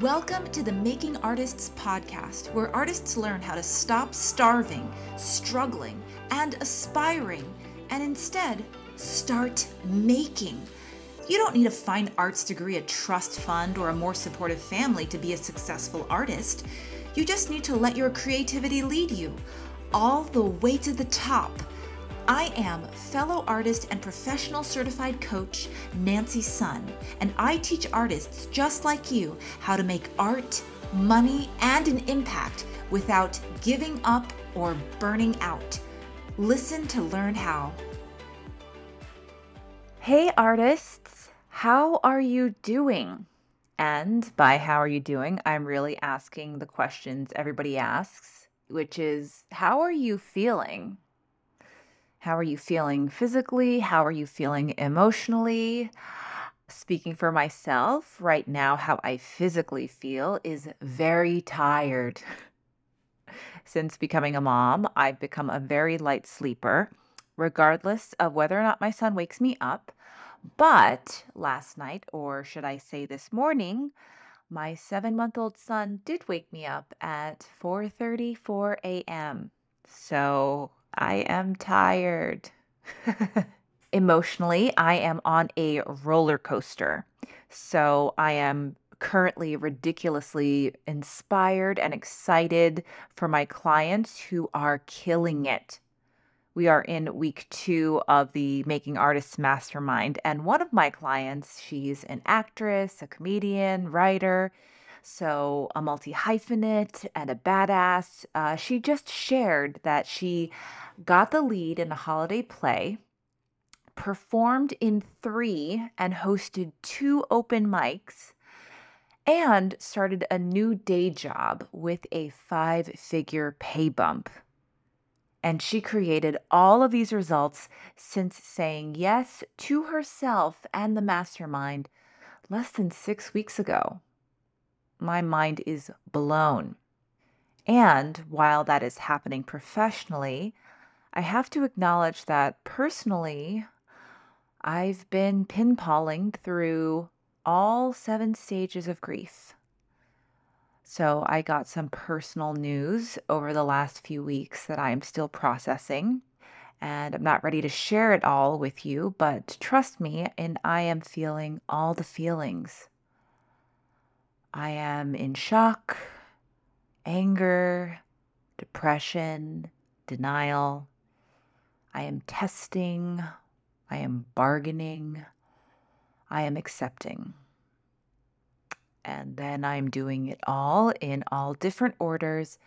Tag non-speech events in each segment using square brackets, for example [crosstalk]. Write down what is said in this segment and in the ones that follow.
Welcome to the Making Artists podcast, where artists learn how to stop starving, struggling, and aspiring, and instead start making. You don't need a fine arts degree, a trust fund, or a more supportive family to be a successful artist. You just need to let your creativity lead you all the way to the top. I am fellow artist and professional certified coach Nancy Sun, and I teach artists just like you how to make art, money, and an impact without giving up or burning out. Listen to learn how. Hey, artists, how are you doing? And by how are you doing, I'm really asking the questions everybody asks, which is how are you feeling? How are you feeling physically? How are you feeling emotionally? Speaking for myself, right now, how I physically feel is very tired. [laughs] Since becoming a mom, I've become a very light sleeper, regardless of whether or not my son wakes me up. But last night, or should I say this morning, my seven month old son did wake me up at 4:34 a.m. So I am tired. Emotionally, I am on a roller coaster. So I am currently ridiculously inspired and excited for my clients who are killing it. We are in week two of the Making Artists Mastermind. And one of my clients, she's an actress, a comedian, writer, so a multi hyphenate and a badass. Uh, she just shared that she got the lead in a holiday play, performed in three, and hosted two open mics, and started a new day job with a five figure pay bump. And she created all of these results since saying yes to herself and the mastermind less than six weeks ago my mind is blown. And while that is happening professionally, I have to acknowledge that personally, I've been pinballing through all seven stages of grief. So I got some personal news over the last few weeks that I am still processing. And I'm not ready to share it all with you, but trust me, and I am feeling all the feelings. I am in shock, anger, depression, denial. I am testing. I am bargaining. I am accepting. And then I'm doing it all in all different orders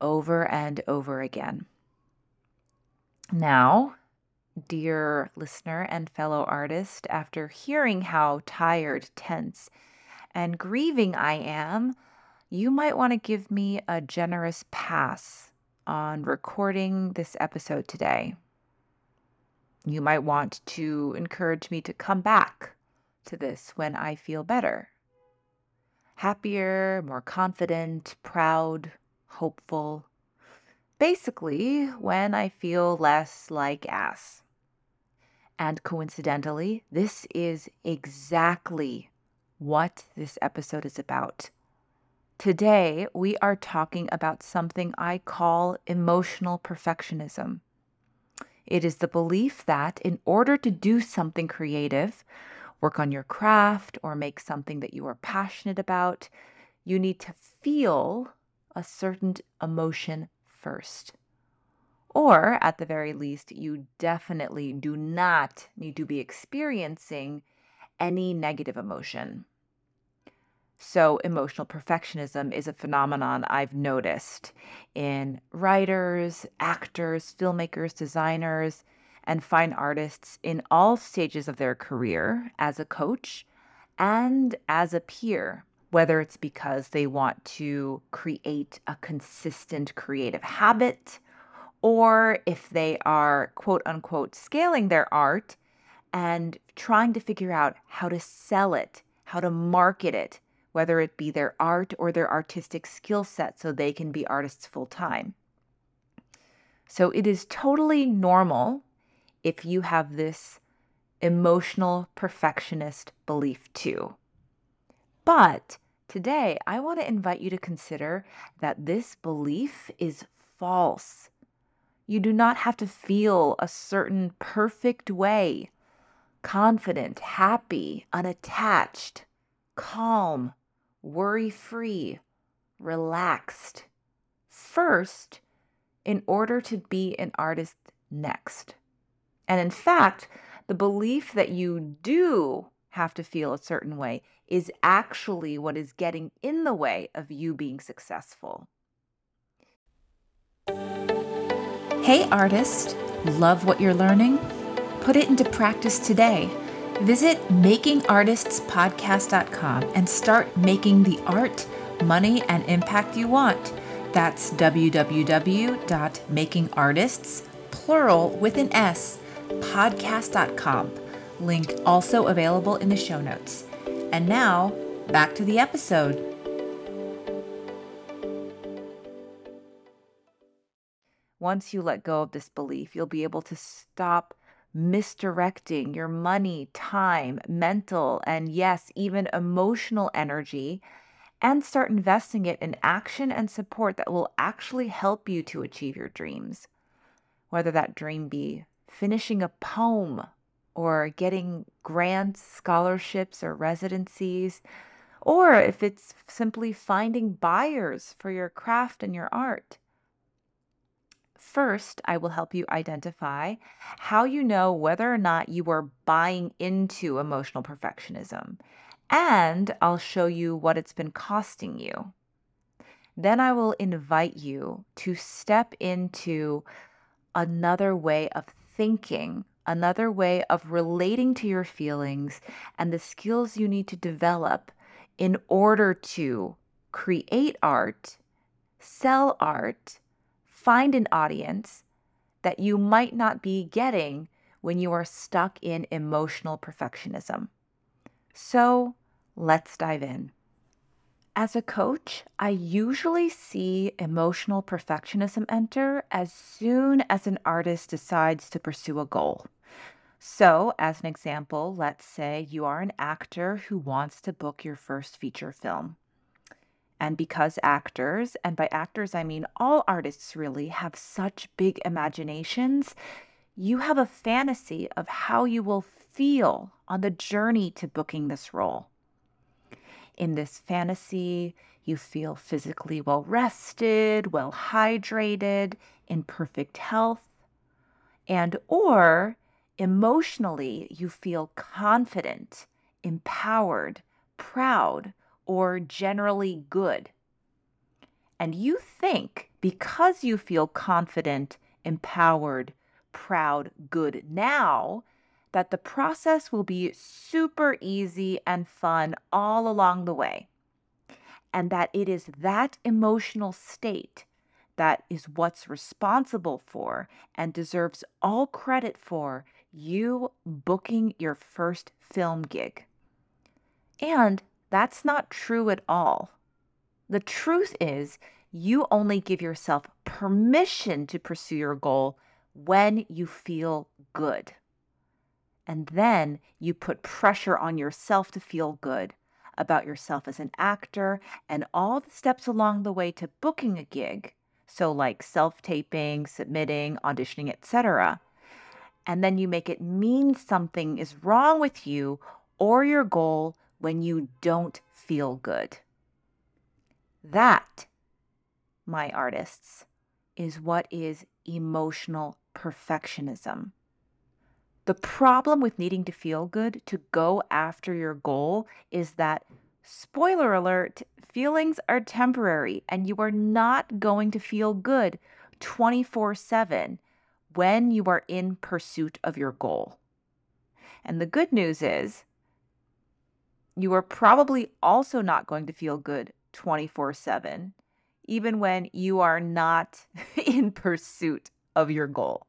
over and over again. Now, dear listener and fellow artist, after hearing how tired, tense, and grieving I am, you might want to give me a generous pass on recording this episode today. You might want to encourage me to come back to this when I feel better. Happier, more confident, proud, hopeful. Basically, when I feel less like ass. And coincidentally, this is exactly what this episode is about. Today, we are talking about something I call emotional perfectionism. It is the belief that in order to do something creative, work on your craft, or make something that you are passionate about, you need to feel a certain emotion first. Or, at the very least, you definitely do not need to be experiencing any negative emotion. So, emotional perfectionism is a phenomenon I've noticed in writers, actors, filmmakers, designers, and fine artists in all stages of their career as a coach and as a peer, whether it's because they want to create a consistent creative habit or if they are quote unquote scaling their art and trying to figure out how to sell it, how to market it, whether it be their art or their artistic skill set, so they can be artists full time. So it is totally normal if you have this emotional perfectionist belief too. But Today, I want to invite you to consider that this belief is false. You do not have to feel a certain perfect way confident, happy, unattached, calm, worry free, relaxed. First, in order to be an artist next. And in fact, the belief that you do have to feel a certain way is actually what is getting in the way of you being successful. Hey, artist, love what you're learning? Put it into practice today. Visit makingartistspodcast.com and start making the art, money, and impact you want. That's www.makingartists, plural with an S, podcast.com. Link also available in the show notes. And now, back to the episode. Once you let go of this belief, you'll be able to stop misdirecting your money, time, mental, and yes, even emotional energy and start investing it in action and support that will actually help you to achieve your dreams. Whether that dream be finishing a poem or getting grants, scholarships, or residencies, or if it's simply finding buyers for your craft and your art. First, I will help you identify how you know whether or not you are buying into emotional perfectionism, and I'll show you what it's been costing you. Then I will invite you to step into another way of thinking another way of relating to your feelings and the skills you need to develop in order to create art, sell art, find an audience that you might not be getting when you are stuck in emotional perfectionism. So let's dive in. As a coach, I usually see emotional perfectionism enter as soon as an artist decides to pursue a goal. So, as an example, let's say you are an actor who wants to book your first feature film. And because actors, and by actors I mean all artists really, have such big imaginations, you have a fantasy of how you will feel on the journey to booking this role. In this fantasy, you feel physically well rested, well hydrated, in perfect health, and or Emotionally, you feel confident, empowered, proud, or generally good. And you think because you feel confident, empowered, proud, good now, that the process will be super easy and fun all along the way. And that it is that emotional state that is what's responsible for and deserves all credit for you booking your first film gig. And that's not true at all. The truth is, you only give yourself permission to pursue your goal when you feel good. And then you put pressure on yourself to feel good about yourself as an actor and all the steps along the way to booking a gig. So, like self taping, submitting, auditioning, etc and then you make it mean something is wrong with you or your goal when you don't feel good. That, my artists, is what is emotional perfectionism. The problem with needing to feel good to go after your goal is that, spoiler alert, feelings are temporary and you are not going to feel good 24 7 when you are in pursuit of your goal. And the good news is, you are probably also not going to feel good 24 7, even when you are not [laughs] in pursuit of your goal.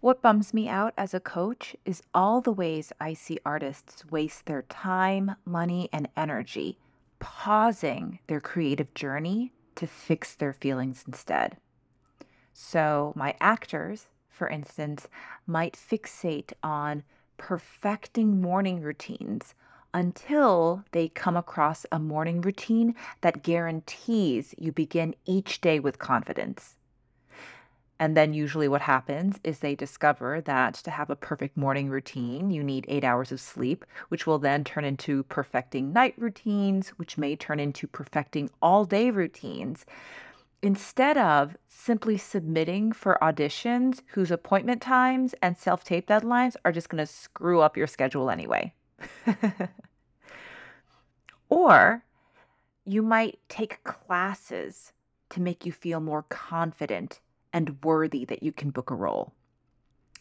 What bums me out as a coach is all the ways I see artists waste their time, money, and energy pausing their creative journey to fix their feelings instead. So, my actors, for instance, might fixate on perfecting morning routines, until they come across a morning routine that guarantees you begin each day with confidence. And then usually what happens is they discover that to have a perfect morning routine, you need eight hours of sleep, which will then turn into perfecting night routines, which may turn into perfecting all day routines. Instead of simply submitting for auditions whose appointment times and self tape deadlines are just going to screw up your schedule anyway. [laughs] or you might take classes to make you feel more confident and worthy that you can book a role.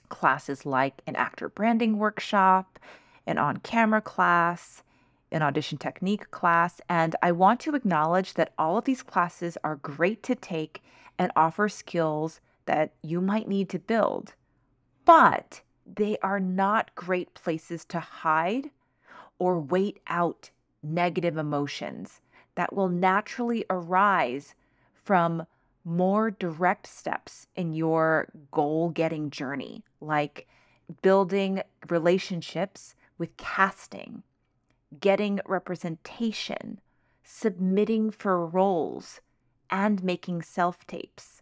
Classes like an actor branding workshop, an on camera class, an audition technique class, and I want to acknowledge that all of these classes are great to take and offer skills that you might need to build, but they are not great places to hide or wait out negative emotions that will naturally arise from more direct steps in your goal getting journey, like building relationships with casting, getting representation, submitting for roles, and making self tapes.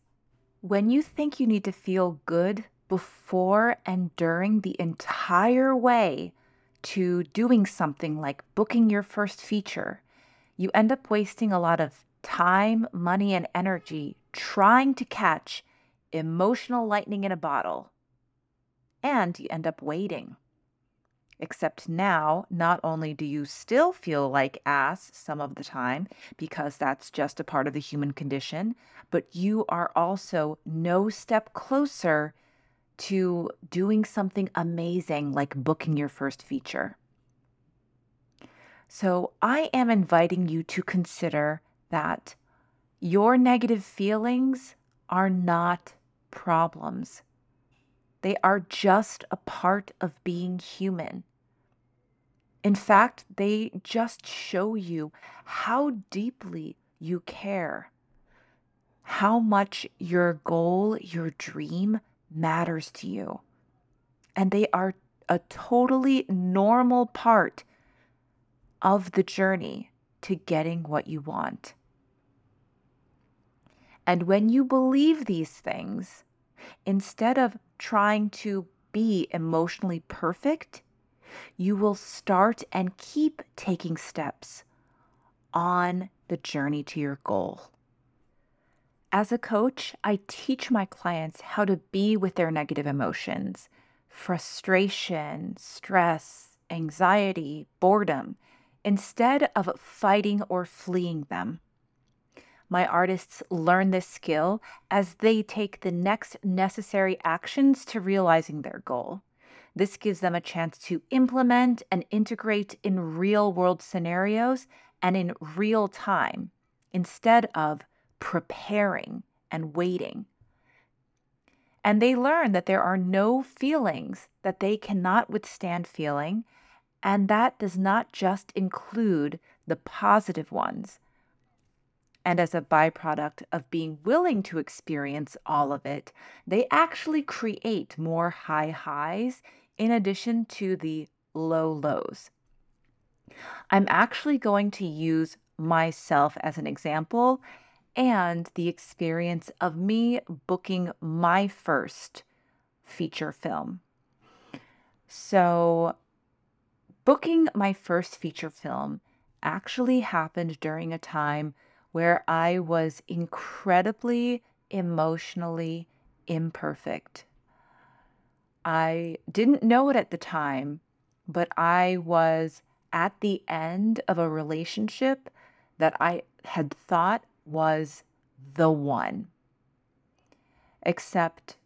When you think you need to feel good before and during the entire way to doing something like booking your first feature, you end up wasting a lot of time, money, and energy trying to catch emotional lightning in a bottle. And you end up waiting. Except now, not only do you still feel like ass some of the time, because that's just a part of the human condition, but you are also no step closer to doing something amazing like booking your first feature. So, I am inviting you to consider that your negative feelings are not problems. They are just a part of being human. In fact, they just show you how deeply you care, how much your goal, your dream matters to you. And they are a totally normal part of the journey to getting what you want. And when you believe these things, instead of trying to be emotionally perfect, you will start and keep taking steps on the journey to your goal. As a coach, I teach my clients how to be with their negative emotions frustration, stress, anxiety, boredom, instead of fighting or fleeing them. My artists learn this skill as they take the next necessary actions to realizing their goal. This gives them a chance to implement and integrate in real world scenarios and in real time instead of preparing and waiting. And they learn that there are no feelings that they cannot withstand feeling, and that does not just include the positive ones and as a byproduct of being willing to experience all of it, they actually create more high highs in addition to the low lows. I'm actually going to use myself as an example and the experience of me booking my first feature film. So, booking my first feature film actually happened during a time where I was incredibly emotionally imperfect. I didn't know it at the time, but I was at the end of a relationship that I had thought was the one. Except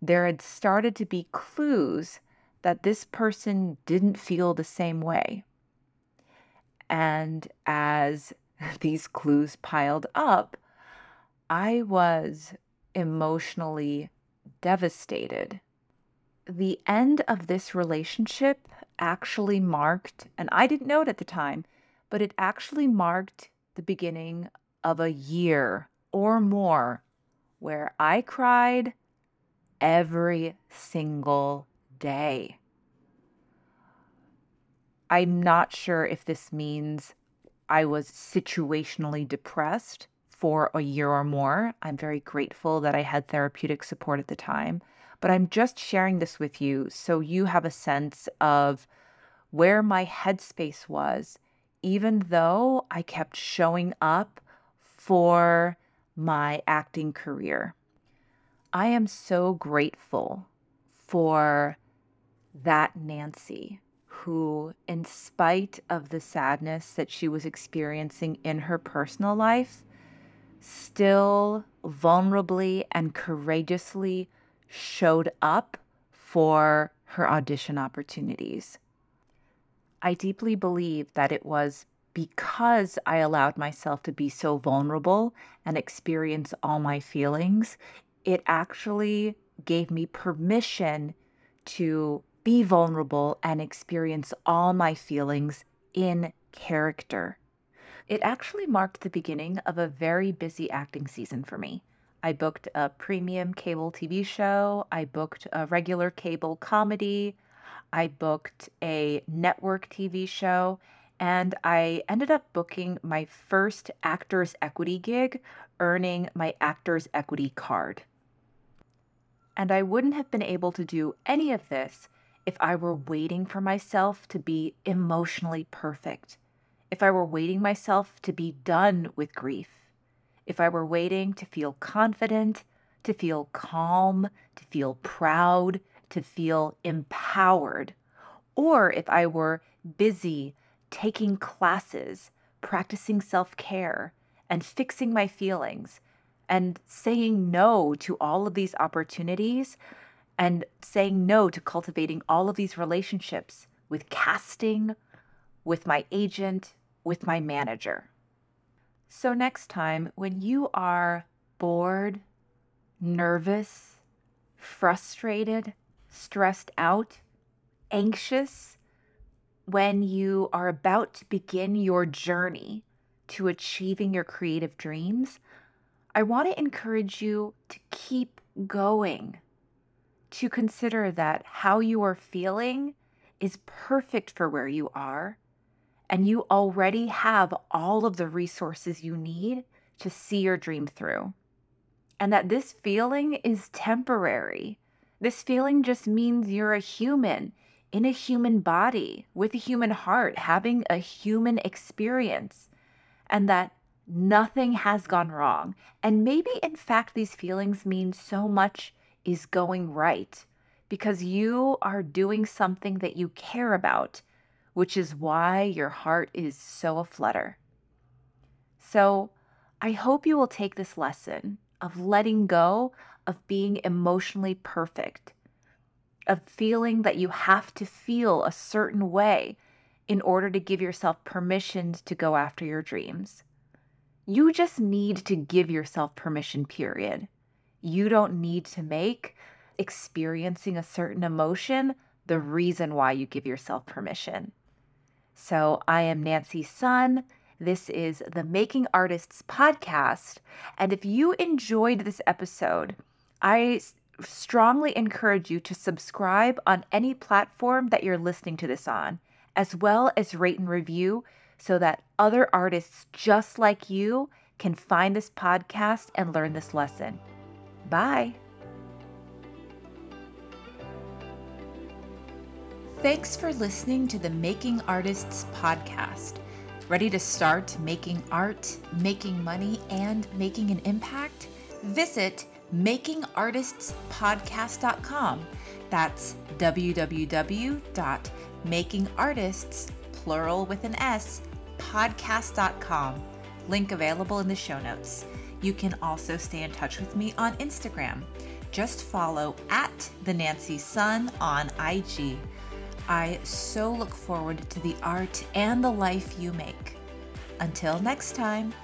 there had started to be clues that this person didn't feel the same way. And as [laughs] these clues piled up, I was emotionally devastated. The end of this relationship actually marked, and I didn't know it at the time, but it actually marked the beginning of a year or more where I cried every single day. I'm not sure if this means I was situationally depressed for a year or more. I'm very grateful that I had therapeutic support at the time. But I'm just sharing this with you so you have a sense of where my headspace was, even though I kept showing up for my acting career. I am so grateful for that Nancy who, in spite of the sadness that she was experiencing in her personal life, still vulnerably and courageously showed up for her audition opportunities. I deeply believe that it was because I allowed myself to be so vulnerable and experience all my feelings, it actually gave me permission to be vulnerable and experience all my feelings in character. It actually marked the beginning of a very busy acting season for me. I booked a premium cable TV show, I booked a regular cable comedy, I booked a network TV show, and I ended up booking my first Actors Equity gig, earning my Actors Equity card. And I wouldn't have been able to do any of this if I were waiting for myself to be emotionally perfect, if I were waiting myself to be done with grief, if I were waiting to feel confident, to feel calm, to feel proud, to feel empowered, or if I were busy taking classes, practicing self care, and fixing my feelings, and saying no to all of these opportunities and saying no to cultivating all of these relationships with casting, with my agent, with my manager. So, next time, when you are bored, nervous, frustrated, stressed out, anxious, when you are about to begin your journey to achieving your creative dreams, I want to encourage you to keep going to consider that how you are feeling is perfect for where you are, and you already have all of the resources you need to see your dream through. And that this feeling is temporary. This feeling just means you're a human in a human body with a human heart, having a human experience, and that nothing has gone wrong. And maybe, in fact, these feelings mean so much is going right because you are doing something that you care about, which is why your heart is so aflutter. So, I hope you will take this lesson of letting go of being emotionally perfect, of feeling that you have to feel a certain way in order to give yourself permission to go after your dreams. You just need to give yourself permission, period. You don't need to make experiencing a certain emotion the reason why you give yourself permission. So, I am Nancy Sun. This is the Making Artists podcast. And if you enjoyed this episode, I strongly encourage you to subscribe on any platform that you're listening to this on, as well as rate and review so that other artists just like you can find this podcast and learn this lesson. Bye. Thanks for listening to the Making Artists podcast. Ready to start making art, making money, and making an impact? Visit makingartistspodcast.com. That's www.makingartists, plural with an S, podcast.com. Link available in the show notes. You can also stay in touch with me on Instagram. Just follow at the Nancy Sun on IG. I so look forward to the art and the life you make. Until next time.